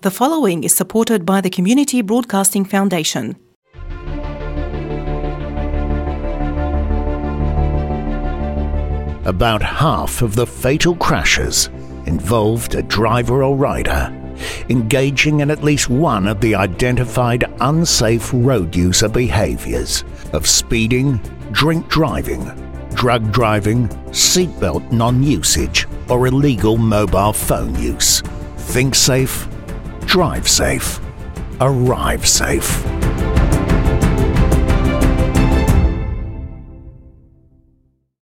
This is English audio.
The following is supported by the Community Broadcasting Foundation. About half of the fatal crashes involved a driver or rider engaging in at least one of the identified unsafe road user behaviors of speeding, drink driving, drug driving, seatbelt non usage, or illegal mobile phone use. Think safe, drive safe, arrive safe.